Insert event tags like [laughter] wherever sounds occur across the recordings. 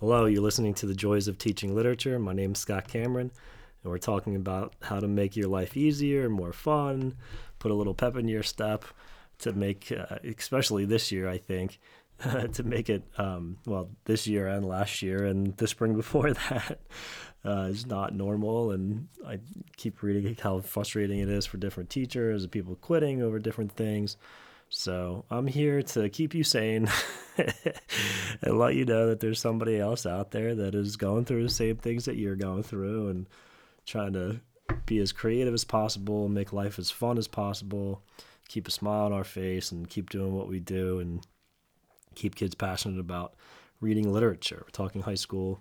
Hello, you're listening to The Joys of Teaching Literature. My name is Scott Cameron, and we're talking about how to make your life easier, more fun, put a little pep in your step to make, uh, especially this year, I think, [laughs] to make it, um, well, this year and last year and the spring before [laughs] that uh, is not normal. And I keep reading how frustrating it is for different teachers and people quitting over different things. So I'm here to keep you sane [laughs] and let you know that there's somebody else out there that is going through the same things that you're going through and trying to be as creative as possible, make life as fun as possible, keep a smile on our face, and keep doing what we do and keep kids passionate about reading literature. We're talking high school,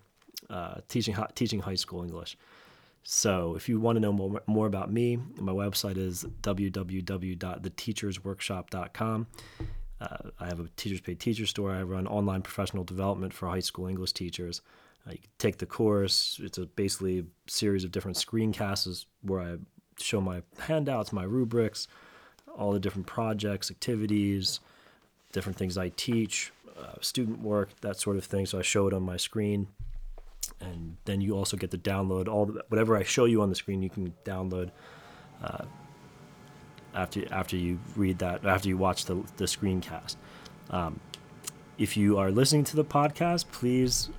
uh, teaching teaching high school English. So, if you want to know more, more about me, my website is www.theteachersworkshop.com. Uh, I have a Teachers Paid Teacher store. I run online professional development for high school English teachers. Uh, you can take the course. It's a basically a series of different screencasts where I show my handouts, my rubrics, all the different projects, activities, different things I teach, uh, student work, that sort of thing. So I show it on my screen and then you also get to download all the, whatever I show you on the screen. You can download uh, after after you read that after you watch the the screencast. Um, if you are listening to the podcast, please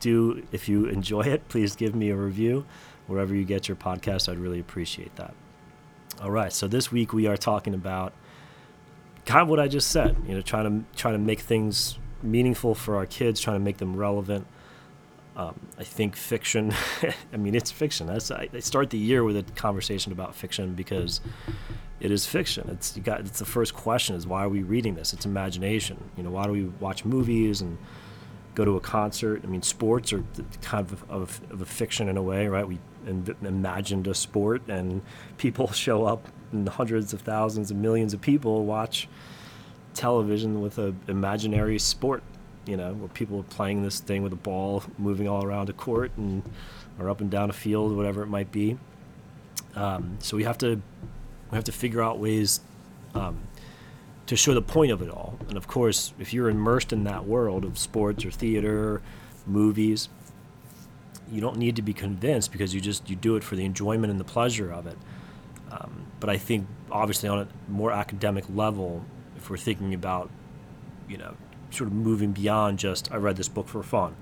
do if you enjoy it, please give me a review wherever you get your podcast. I'd really appreciate that. All right, so this week we are talking about kind of what I just said. You know, trying to trying to make things meaningful for our kids, trying to make them relevant. Um, I think fiction. [laughs] I mean, it's fiction. That's I, I, start the year with a conversation about fiction because it is fiction. It's you got. It's the first question is why are we reading this? It's imagination. You know, why do we watch movies and go to a concert? I mean, sports are kind of of, of a fiction in a way, right? We imagined a sport, and people [laughs] show up, and hundreds of thousands and millions of people watch television with an imaginary sport you know, where people are playing this thing with a ball moving all around a court and or up and down a field, whatever it might be. Um, so we have to we have to figure out ways um, to show the point of it all. And of course, if you're immersed in that world of sports or theater, movies, you don't need to be convinced because you just you do it for the enjoyment and the pleasure of it. Um, but I think obviously on a more academic level, if we're thinking about you know sort of moving beyond just I read this book for fun,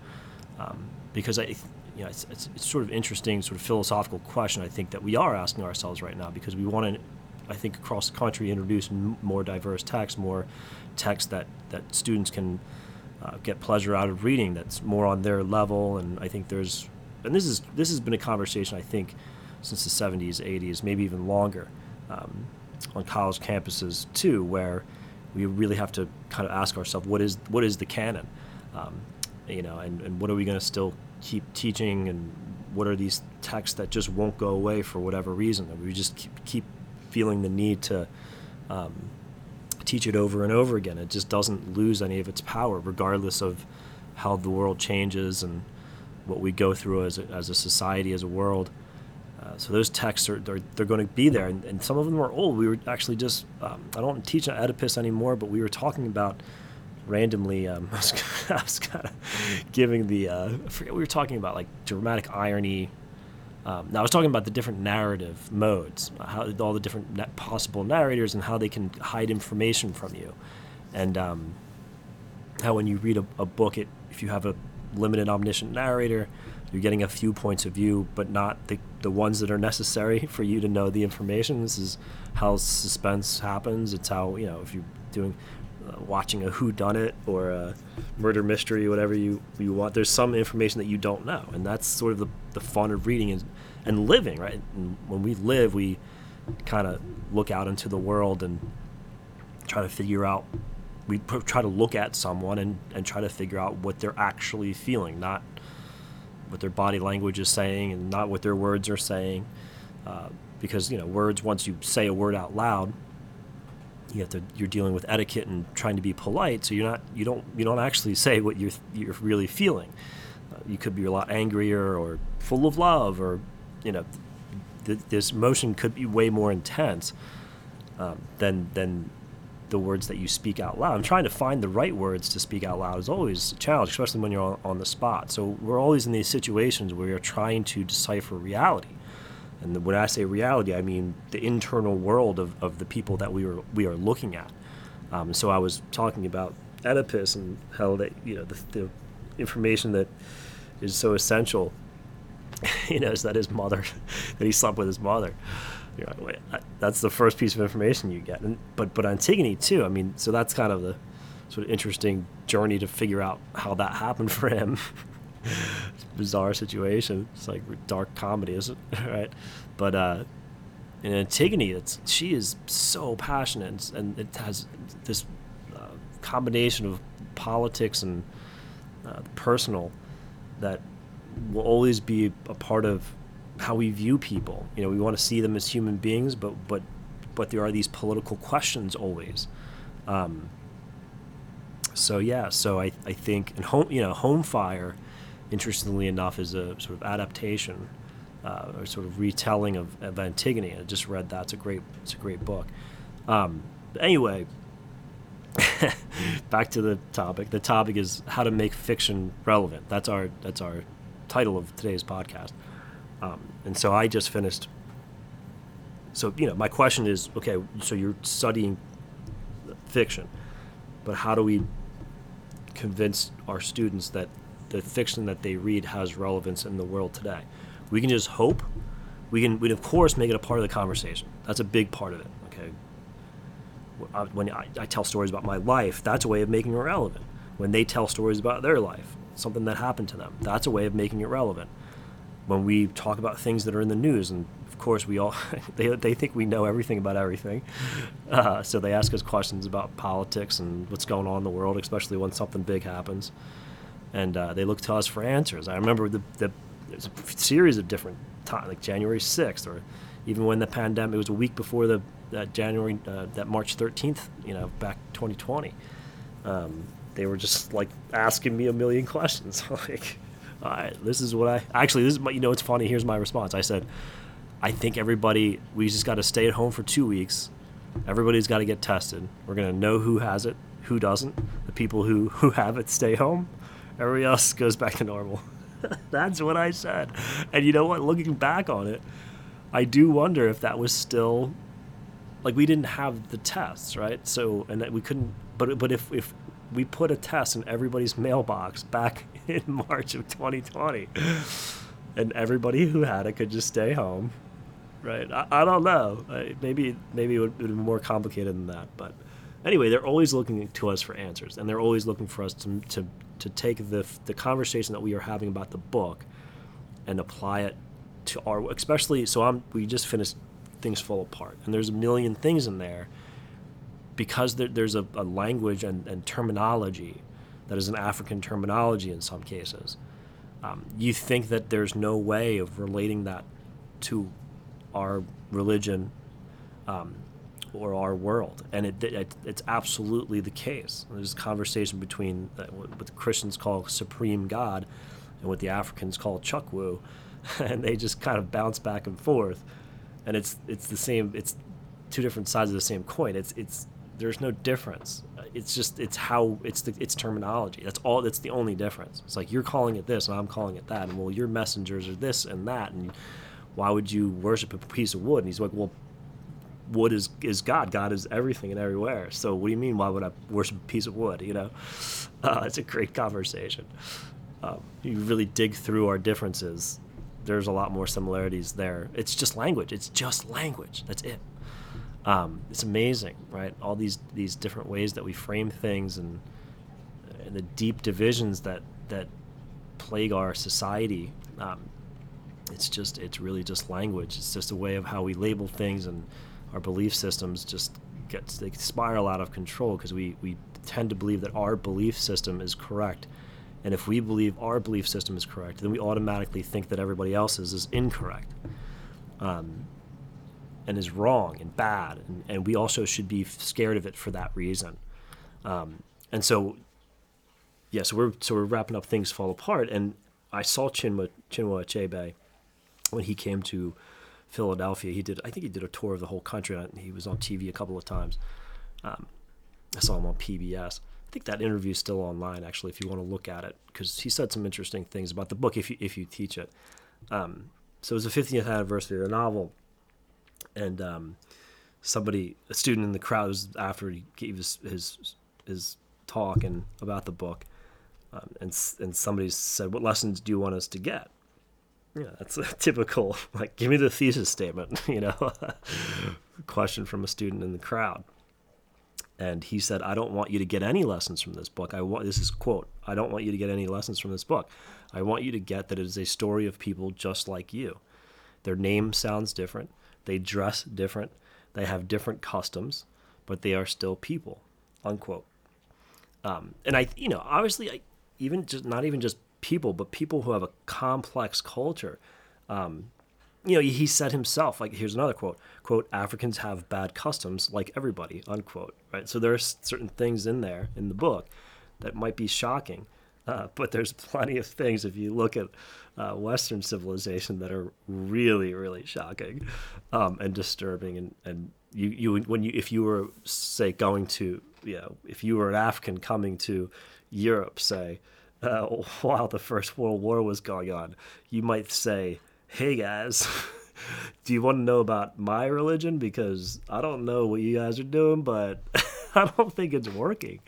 um, because I, you know, it's, it's, it's, sort of interesting, sort of philosophical question I think that we are asking ourselves right now because we want to, I think, across the country introduce m- more diverse texts, more texts that that students can uh, get pleasure out of reading. That's more on their level, and I think there's, and this is this has been a conversation I think since the 70s, 80s, maybe even longer, um, on college campuses too, where we really have to kind of ask ourselves what is what is the canon, um, you know, and, and what are we going to still keep teaching, and what are these texts that just won't go away for whatever reason, that we just keep, keep feeling the need to um, teach it over and over again. It just doesn't lose any of its power, regardless of how the world changes and what we go through as a, as a society, as a world. Uh, so those texts are they're, they're going to be there, and, and, some of them are old. We were actually just um, I don't teach Oedipus anymore, but we were talking about randomly. Um, [laughs] I was, was kind of giving the uh, I forget we were talking about like dramatic irony. Um, now I was talking about the different narrative modes, how all the different possible narrators and how they can hide information from you, and um, how when you read a, a book, it if you have a limited omniscient narrator you're getting a few points of view, but not the, the ones that are necessary [laughs] for you to know the information. This is how suspense happens. It's how, you know, if you're doing, uh, watching a who done it or a murder mystery, whatever you, you want, there's some information that you don't know. And that's sort of the, the fun of reading and, and living, right? And when we live, we kind of look out into the world and try to figure out we try to look at someone and, and try to figure out what they're actually feeling, not what their body language is saying and not what their words are saying. Uh, because you know words once you say a word out loud you have to you're dealing with etiquette and trying to be polite so you're not you don't you don't actually say what you're you're really feeling uh, you could be a lot angrier or full of love or you know th- this emotion could be way more intense um, than than the words that you speak out loud. I'm trying to find the right words to speak out loud is always a challenge, especially when you're on, on the spot. So we're always in these situations where you're trying to decipher reality. And when I say reality, I mean the internal world of, of the people that we are we are looking at. Um, so I was talking about Oedipus and how that you know the, the information that is so essential, [laughs] you know, is that his mother, [laughs] that he slept with his mother. You're like, wait, that's the first piece of information you get. And but but Antigone too. I mean, so that's kind of the sort of interesting journey to figure out how that happened for him. [laughs] bizarre situation. It's like dark comedy, isn't it? [laughs] right? But uh, in Antigone, it's she is so passionate, and it has this uh, combination of politics and uh, personal that will always be a part of how we view people. You know, we want to see them as human beings, but but but there are these political questions always. Um, so yeah, so I, I think and home you know home fire, interestingly enough, is a sort of adaptation uh, or sort of retelling of, of Antigone. I just read that; it's a great it's a great book. Um, anyway, [laughs] back to the topic. The topic is how to make fiction relevant. That's our that's our title of today's podcast. Um, and so I just finished. So you know, my question is, okay, so you're studying fiction, but how do we convince our students that the fiction that they read has relevance in the world today? We can just hope. We can, we can of course make it a part of the conversation. That's a big part of it. Okay. When I, I tell stories about my life, that's a way of making it relevant. When they tell stories about their life, something that happened to them, that's a way of making it relevant when we talk about things that are in the news and of course we all [laughs] they, they think we know everything about everything. Uh, so they ask us questions about politics and what's going on in the world especially when something big happens. And uh, they look to us for answers. I remember the, the there's a series of different times like january 6th or even when the pandemic it was a week before the that january uh, that march 13th you know back 2020 um, they were just like asking me a million [laughs] questions. [laughs] Like this is what I actually this is my, you know it's funny. Here's my response. I said, I think everybody we just got to stay at home for two weeks. Everybody's got to get tested. We're gonna know who has it, who doesn't. The people who [laughs] who have it stay home. Everybody else goes back to normal. [laughs] That's what I said. And you know what? Looking back on it, I do wonder if that was still like we didn't have the tests, right? So and that we couldn't. But but if if we put a test in everybody's mailbox back [laughs] in March of 2020. And everybody who had it could just stay home, right? I, I don't know. maybe maybe it would, it would be more complicated than that. But anyway, they're always looking to us for answers, and they're always looking for us to, to, to take the, the conversation that we are having about the book and apply it to our, especially, so I'm, we just finished Things Fall Apart, and there's a million things in there because there, there's a, a language and, and terminology that is an African terminology in some cases. Um, you think that there's no way of relating that to our religion um, or our world, and it, it, it's absolutely the case. There's a conversation between what the Christians call supreme God and what the Africans call Chukwu, [laughs] and they just kind of bounce back and forth, and it's it's the same. It's two different sides of the same coin. It's it's there's no difference. It's just it's how it's the it's terminology. That's all. That's the only difference. It's like you're calling it this and I'm calling it that. And well, your messengers are this and that. And why would you worship a piece of wood? And he's like, well, wood is is God. God is everything and everywhere. So what do you mean? Why would I worship a piece of wood? You know, [laughs] uh, it's a great conversation. Um, you really dig through our differences. There's a lot more similarities there. It's just language. It's just language. That's it. Um, it's amazing, right? All these these different ways that we frame things and, and the deep divisions that that plague our society. Um, it's just it's really just language. It's just a way of how we label things and our belief systems just get they spiral out of control because we we tend to believe that our belief system is correct. And if we believe our belief system is correct, then we automatically think that everybody else's is incorrect. Um, and is wrong and bad, and, and we also should be scared of it for that reason. Um, and so, yeah, so we're so we're wrapping up things fall apart, and I saw Chinua Achebe when he came to Philadelphia. He did I think he did a tour of the whole country. He was on TV a couple of times. Um, I saw him on PBS. I think that interview is still online actually if you want to look at it because he said some interesting things about the book if you if you teach it. Um, so it was the 50th anniversary of the novel, and um, somebody, a student in the crowd, was after he gave his his, his talk and about the book, um, and and somebody said, "What lessons do you want us to get?" Yeah, that's a [laughs] typical like, give me the thesis statement, [laughs] you know, [laughs] question from a student in the crowd. And he said, "I don't want you to get any lessons from this book. I want this is quote. I don't want you to get any lessons from this book. I want you to get that it is a story of people just like you. Their name sounds different. They dress different. They have different customs, but they are still people." Unquote. Um, and I, you know, obviously, I, even just not even just people, but people who have a complex culture. Um, you know, he said himself, like, here's another quote, quote, Africans have bad customs like everybody, unquote, right? So there are certain things in there in the book that might be shocking, uh, but there's plenty of things if you look at uh, Western civilization that are really, really shocking um, and disturbing. And, and you, you, when you, if you were, say, going to, you know, if you were an African coming to Europe, say, uh, [laughs] while the First World War was going on, you might say, "Hey guys, [laughs] do you want to know about my religion? Because I don't know what you guys are doing, but [laughs] I don't think it's working."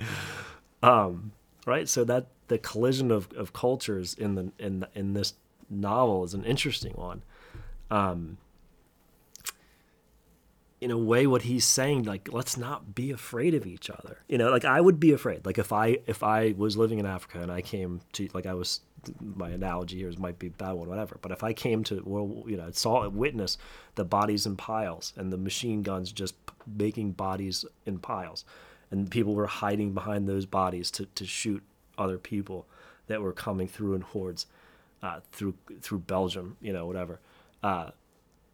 Um, right. So that the collision of, of cultures in the in the, in this novel is an interesting one. Um, in a way what he's saying like let's not be afraid of each other you know like i would be afraid like if i if i was living in africa and i came to like i was my analogy here might be bad one whatever but if i came to well you know saw witness the bodies in piles and the machine guns just making bodies in piles and people were hiding behind those bodies to, to shoot other people that were coming through in hordes uh, through through belgium you know whatever uh,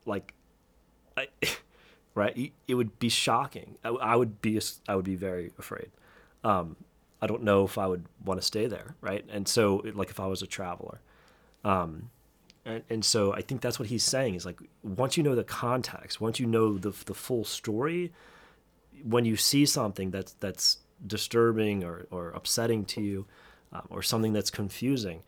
like I, [laughs] right? It would be shocking. I, I would be I would be very afraid. Um, I don't know if I would want to stay there, right? And so, like, if I was a traveler, um, and, and so I think that's what he's saying is like once you know the context, once you know the the full story, when you see something that's that's disturbing or, or upsetting to you, um, or something that's confusing,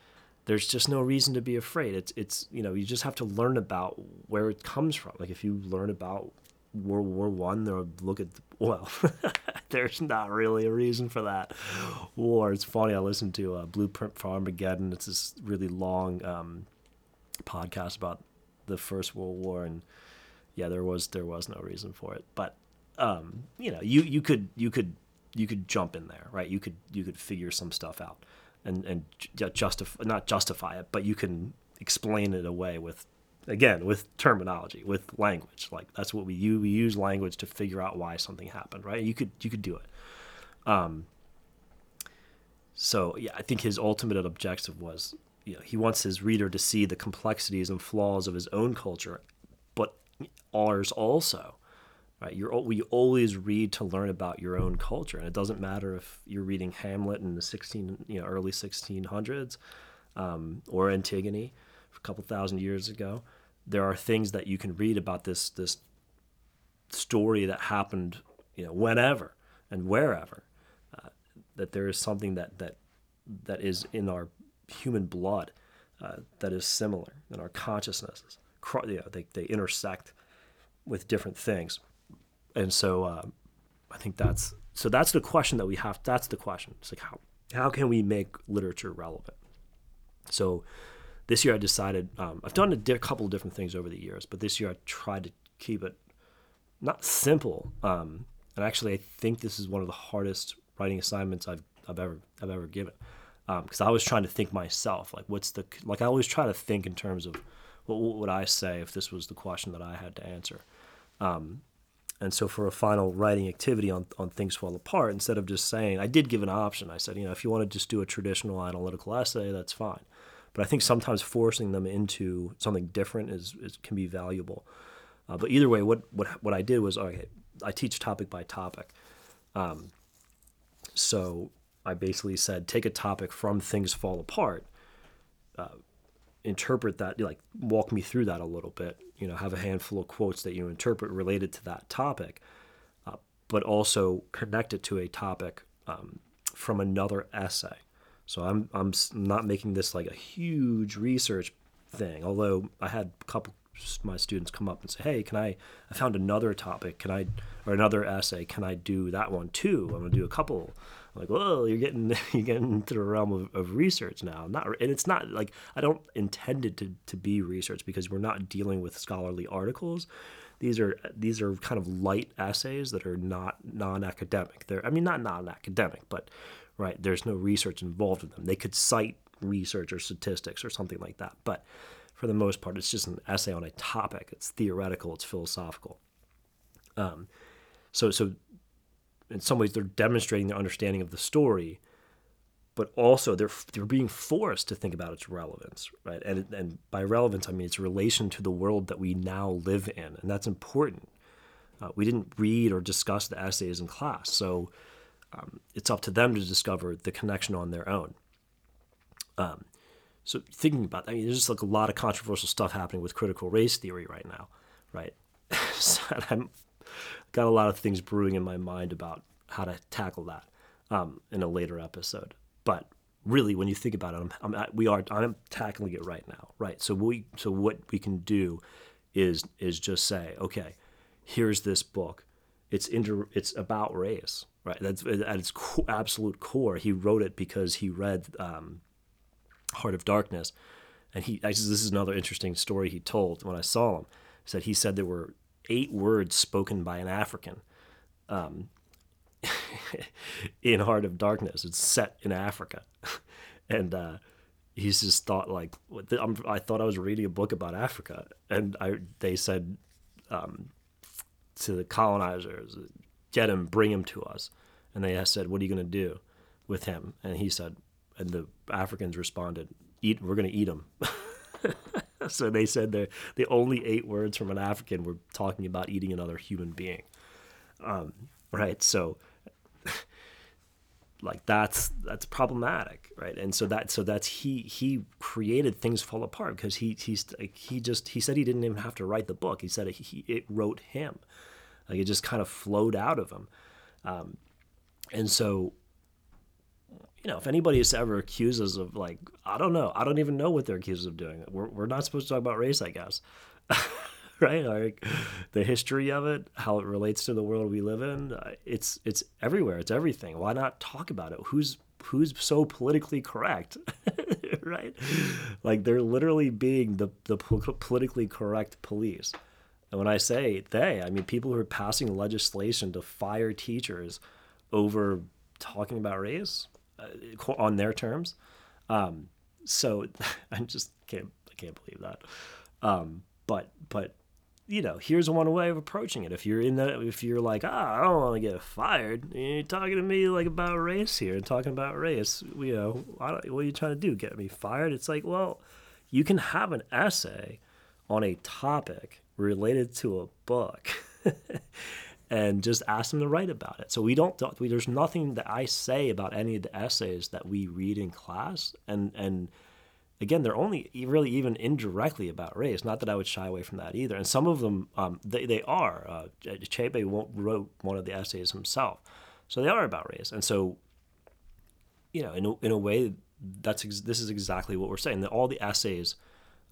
there's just no reason to be afraid. It's it's you know you just have to learn about where it comes from. Like if you learn about World War One or look at [laughs] well, there's not really a reason for that war. It's funny. I listened to uh, Blueprint for Armageddon. It's this really long um, podcast about the First World War, and yeah, there was there was no reason for it. But um, you know, you you could you could you could jump in there, right? You could you could figure some stuff out and and justify not justify it, but you can explain it away with again with terminology with language. Like that's what we use we use language to figure out why something happened right? You could you could do it. Um so yeah i think his ultimate objective was you know he wants his reader to see the complexities and flaws of his own culture but ours also right you're we always read to learn about your own culture and it doesn't matter if you're reading hamlet in the 16 you know early 1600s um, or antigone a couple thousand years ago there are things that you can read about this this story that happened, you know, whenever and wherever. Uh, that there is something that that that is in our human blood uh, that is similar in our consciousnesses. You know, they they intersect with different things, and so uh, I think that's so that's the question that we have. That's the question. It's like how how can we make literature relevant? So this year I decided um, I've done a di- couple of different things over the years, but this year I tried to keep it not simple. Um, and actually, I think this is one of the hardest writing assignments I've I've ever I've ever given because um, I was trying to think myself like what's the like I always try to think in terms of what, what would I say if this was the question that I had to answer. Um, and so for a final writing activity on, on things fall apart, instead of just saying, I did give an option. I said, you know, if you want to just do a traditional analytical essay, that's fine. But I think sometimes forcing them into something different is, is can be valuable. Uh, but either way, what, what what I did was okay. I teach topic by topic. Um, so I basically said, take a topic from things fall apart, uh, interpret that, like walk me through that a little bit. You know, have a handful of quotes that you interpret related to that topic, uh, but also connect it to a topic um, from another essay. So I'm I'm not making this like a huge research thing. Although I had a couple my students come up and say, "Hey, can I? I found another topic. Can I, or another essay? Can I do that one too? I'm gonna do a couple." Like, "Whoa, you're getting [laughs] you're getting into the realm of, of research now." Not, and it's not like I don't intend it to to be research because we're not dealing with scholarly articles. These are these are kind of light essays that are not non-academic. They're I mean not non-academic, but right there's no research involved in them. They could cite research or statistics or something like that, but for the most part, it's just an essay on a topic. It's theoretical. It's philosophical. Um, so so in some ways they're demonstrating their understanding of the story, but also they're they're being forced to think about its relevance, right? And and by relevance I mean its relation to the world that we now live in, and that's important. Uh, we didn't read or discuss the essays in class, so um, it's up to them to discover the connection on their own. Um, so thinking about that, I mean, there's just like a lot of controversial stuff happening with critical race theory right now, right? [laughs] so I'm got a lot of things brewing in my mind about how to tackle that um, in a later episode. But really, when you think about it, I'm, I'm, we are I'm tackling it right now, right? So we so what we can do is is just say, okay, here's this book. It's inter, it's about race, right? That's at its co- absolute core. He wrote it because he read um, Heart of Darkness, and he this is another interesting story he told when I saw him. Said he said there were eight words spoken by an African. Um, [laughs] in Heart of Darkness. It's set in Africa, [laughs] and uh, he's just thought like i thought I was reading a book about Africa, and I they said um, to the colonizers, get him, bring him to us, and they said, what are you going to do with him? And he said, and the Africans responded, eat, we're going to eat him. [laughs] [laughs] so they said the the only eight words from an African were talking about eating another human being. Um, right, so [laughs] like that's that's problematic right? And so that so that's he he created things fall apart because he he's like, he just he said he didn't even have to write the book. He said it, he, it wrote him. Like it just kind of flowed out of him. Um, and so you know if anybody is ever accused us of like i don't know i don't even know what they're accused of doing we're, we're not supposed to talk about race i guess [laughs] right? Like the history of it, how it relates to the world we live in. Uh, it's it's everywhere. It's everything. Why not talk about it? Who's who's so politically correct, [laughs] right? Like they're literally being the the politically correct police. And when I say they, I mean people who are passing legislation to fire teachers over talking about race uh, on their terms. Um, so [laughs] I just can't I can't believe that. Um, but but you know, here's one way of approaching it. If you're in the, if you're like, ah, I don't want to get fired, you're talking to me like about race here and talking about race. You know, what are you trying to do? Get me fired? It's like, well, you can have an essay on a topic related to a book. [laughs] and just ask them to write about it. So we don't. We, there's nothing that I say about any of the essays that we read in class, and and again, they're only really even indirectly about race. Not that I would shy away from that either. And some of them, um, they, they are. Uh, Achebe wrote one of the essays himself. So they are about race. And so, you know, in a, in a way, that's ex- this is exactly what we're saying. That all the essays,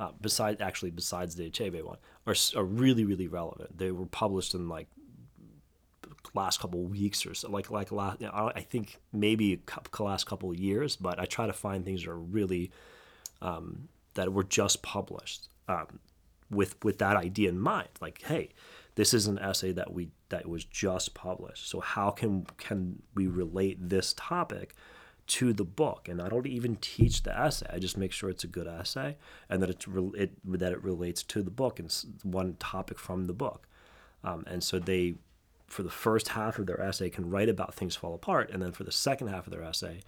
uh, besides actually besides the Achebe one, are, are really, really relevant. They were published in like last couple weeks or so, like like last. You know, I think maybe a couple, last couple of years, but I try to find things that are really um, that were just published um, with with that idea in mind. Like, hey, this is an essay that we that was just published. So how can can we relate this topic to the book? And I don't even teach the essay. I just make sure it's a good essay and that it's re- it that it relates to the book and one topic from the book. Um, and so they, for the first half of their essay, can write about things fall apart, and then for the second half of their essay,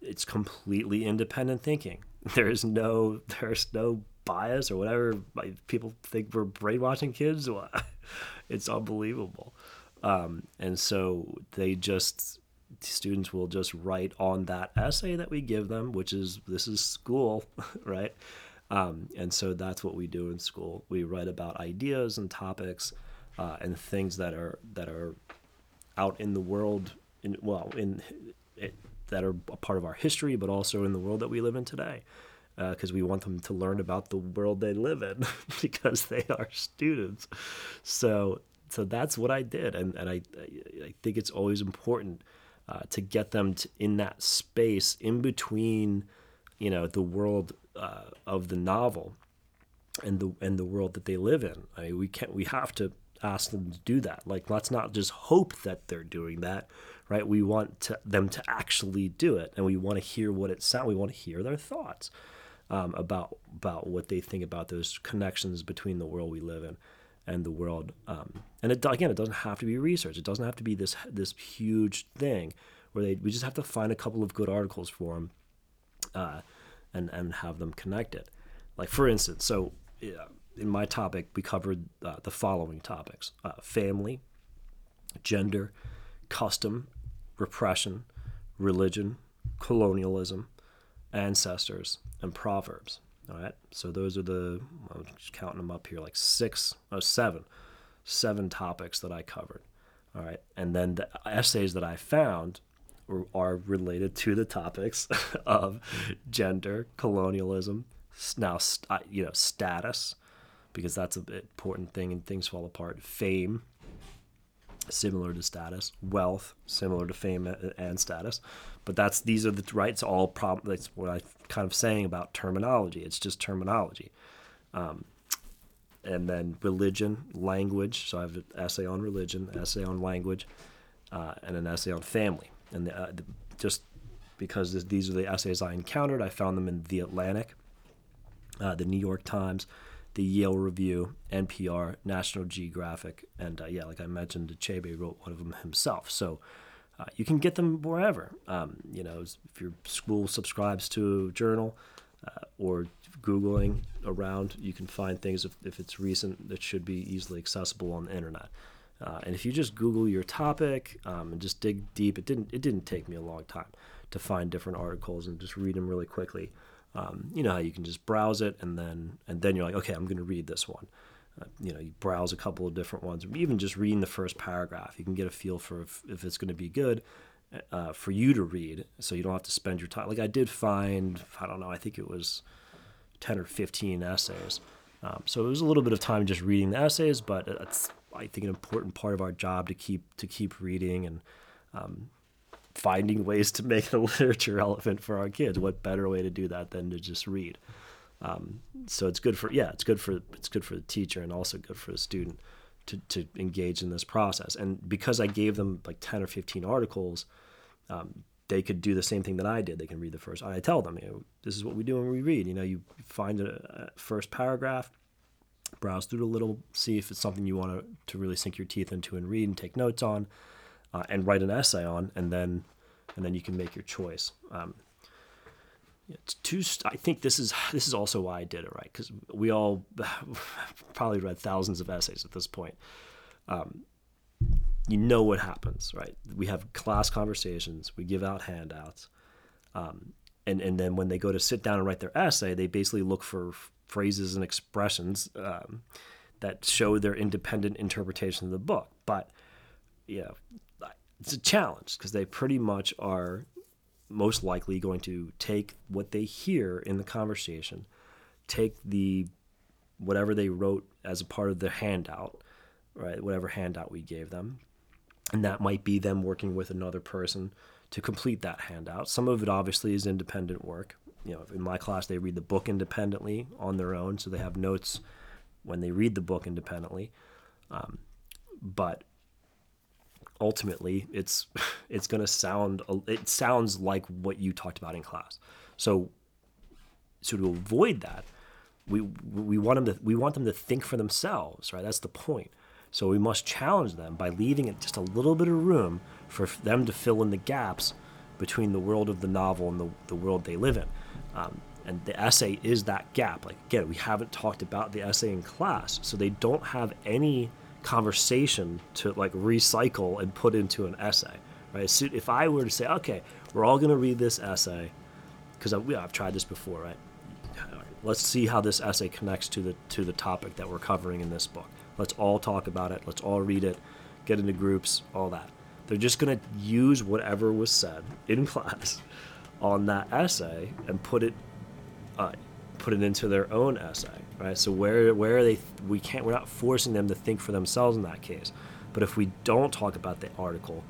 it's completely independent thinking. [laughs] There's no there's no bias or whatever people think we're brainwashing kids. [laughs] it's unbelievable. Um, and so they just students will just write on that essay that we give them, which is this is school, [laughs] right? Um, and so that's what we do in school. We write about ideas and topics uh, and things that are that are out in the world, in well, in it, that are a part of our history, but also in the world that we live in today. Because uh, we want them to learn about the world they live in, [laughs] because they are students. So, so that's what I did, and and I I think it's always important uh, to get them to, in that space in between, you know, the world uh, of the novel and the and the world that they live in. I mean, we can't we have to ask them to do that. Like, let's not just hope that they're doing that, right? We want to, them to actually do it, and we want to hear what it sounds. We want to hear their thoughts um, about about what they think about those connections between the world we live in and the world. Um, and it, again, it doesn't have to be research. It doesn't have to be this this huge thing where they we just have to find a couple of good articles for them, uh, and and have them connected. Like for instance, so. Yeah, in my topic, we covered uh, the following topics uh, family, gender, custom, repression, religion, colonialism, ancestors, and proverbs. All right. So those are the, I'm just counting them up here, like six, or oh, seven, seven topics that I covered. All right. And then the essays that I found are related to the topics [laughs] of gender, colonialism, now, you know, status, because that's an important thing and things fall apart. Fame, similar to status. Wealth, similar to fame and status. But that's these are the rights. All problem. That's what I'm kind of saying about terminology. It's just terminology. Um, and then religion, language. So I have an essay on religion, essay on language, uh, and an essay on family. And the, uh, the, just because this, these are the essays I encountered, I found them in the Atlantic, uh, the New York Times, the Yale Review, NPR, National Geographic, and uh, yeah, like I mentioned, Achebe wrote one of them himself. So uh, you can get them wherever. Um, you know, if your school subscribes to a journal uh, or Googling around, you can find things if, if it's recent that should be easily accessible on the internet. Uh, and if you just Google your topic um, and just dig deep, it didn't it didn't take me a long time to find different articles and just read them really quickly. Um, you know how you can just browse it and then and then you're like, okay, I'm going to read this one. Uh, you know, you browse a couple of different ones. Even just reading the first paragraph, you can get a feel for if, if it's going to be good uh, for you to read, so you don't have to spend your time. Like I did find, I don't know, I think it was ten or fifteen essays. Um, so it was a little bit of time just reading the essays, but it's I think an important part of our job to keep to keep reading and um, finding ways to make the [laughs] literature relevant for our kids. What better way to do that than to just read? Um, so it's good for yeah, it's good for it's good for the teacher and also good for the student to to engage in this process. And because I gave them like ten or fifteen articles, um, they could do the same thing that I did. They can read the first. I tell them, you know, this is what we do when we read. You know, you find a, a first paragraph, browse through it a little, see if it's something you want to to really sink your teeth into and read and take notes on uh, and write an essay on, and then and then you can make your choice. Um, it's too. I think this is this is also why I did it right because we all [sighs] probably read thousands of essays at this point. Um, you know what happens, right? We have class conversations. We give out handouts, um, and and then when they go to sit down and write their essay, they basically look for phrases and expressions um, that show their independent interpretation of the book. But know, it's a challenge because they pretty much are most likely going to take what they hear in the conversation, take the whatever they wrote as a part of the handout, right? Whatever handout we gave them. And that might be them working with another person to complete that handout. Some of it obviously is independent work. You know, in my class, they read the book independently on their own, so they have notes when they read the book independently. Um, but ultimately it's [laughs] it's going to sound it sounds like what you talked about in class. So so to avoid that, we we want them to we want them to think for themselves, right? That's the point. So we must challenge them by leaving it just a little bit of room for them to fill in the gaps between the world of the novel and the, the world they live in. Um, and the essay is that gap. Like again, we haven't talked about the essay in class, so they don't have any conversation to like recycle and put into an essay, right? So if I were to say, okay, we're all going to read this essay, because I've, I've tried this before, right? Let's see how this essay connects to the to the topic that we're covering in this book. Let's all talk about it. Let's all read it, get into groups, all that. They're just going to use whatever was said in [laughs] class on that essay and put it uh, put it into their own essay, right? So where where are they? We can't. We're not forcing them to think for themselves in that case. But if we don't talk about the article,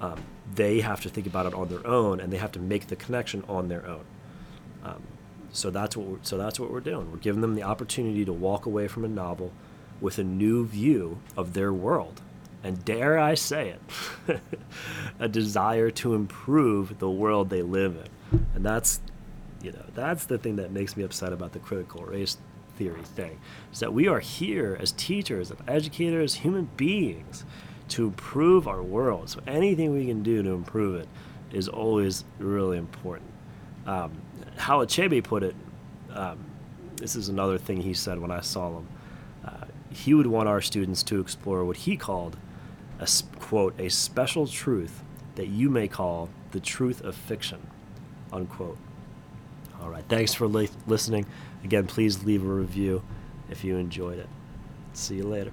um, they have to think about it on their own, and they have to make the connection on their own. Um, so that's what we're, so that's what we're doing. We're giving them the opportunity to walk away from a novel with a new view of their world, and dare I say it, [laughs] a desire to improve the world they live in. And that's you know, that's the thing that makes me upset about the critical race theory thing. Is that we are here as teachers, as educators, human beings to improve our world. So anything we can do to improve it is always really important. Um, how Achebe put it, um, this is another thing he said when I saw him. Uh, he would want our students to explore what he called a quote a special truth that you may call the truth of fiction unquote all right. Thanks for li- listening. Again, please leave a review if you enjoyed it. See you later.